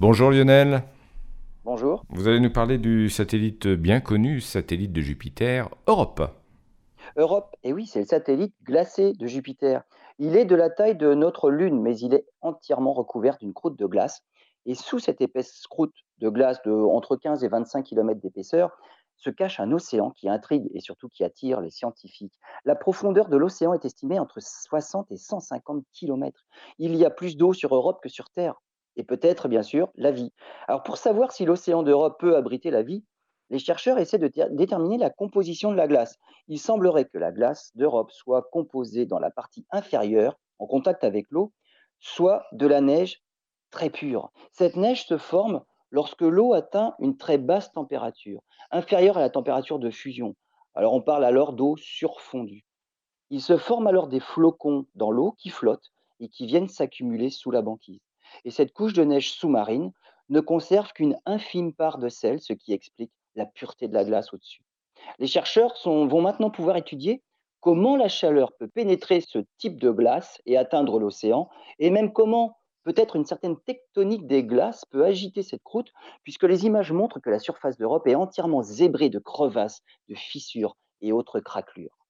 Bonjour Lionel. Bonjour. Vous allez nous parler du satellite bien connu, satellite de Jupiter, Europe. Europe, et oui, c'est le satellite glacé de Jupiter. Il est de la taille de notre Lune, mais il est entièrement recouvert d'une croûte de glace. Et sous cette épaisse croûte de glace de entre 15 et 25 km d'épaisseur, se cache un océan qui intrigue et surtout qui attire les scientifiques. La profondeur de l'océan est estimée entre 60 et 150 km. Il y a plus d'eau sur Europe que sur Terre. Et peut-être, bien sûr, la vie. Alors pour savoir si l'océan d'Europe peut abriter la vie, les chercheurs essaient de déterminer la composition de la glace. Il semblerait que la glace d'Europe soit composée dans la partie inférieure, en contact avec l'eau, soit de la neige très pure. Cette neige se forme lorsque l'eau atteint une très basse température, inférieure à la température de fusion. Alors on parle alors d'eau surfondue. Il se forme alors des flocons dans l'eau qui flottent et qui viennent s'accumuler sous la banquise. Et cette couche de neige sous-marine ne conserve qu'une infime part de sel, ce qui explique la pureté de la glace au-dessus. Les chercheurs vont maintenant pouvoir étudier comment la chaleur peut pénétrer ce type de glace et atteindre l'océan, et même comment peut-être une certaine tectonique des glaces peut agiter cette croûte, puisque les images montrent que la surface d'Europe est entièrement zébrée de crevasses, de fissures et autres craquelures.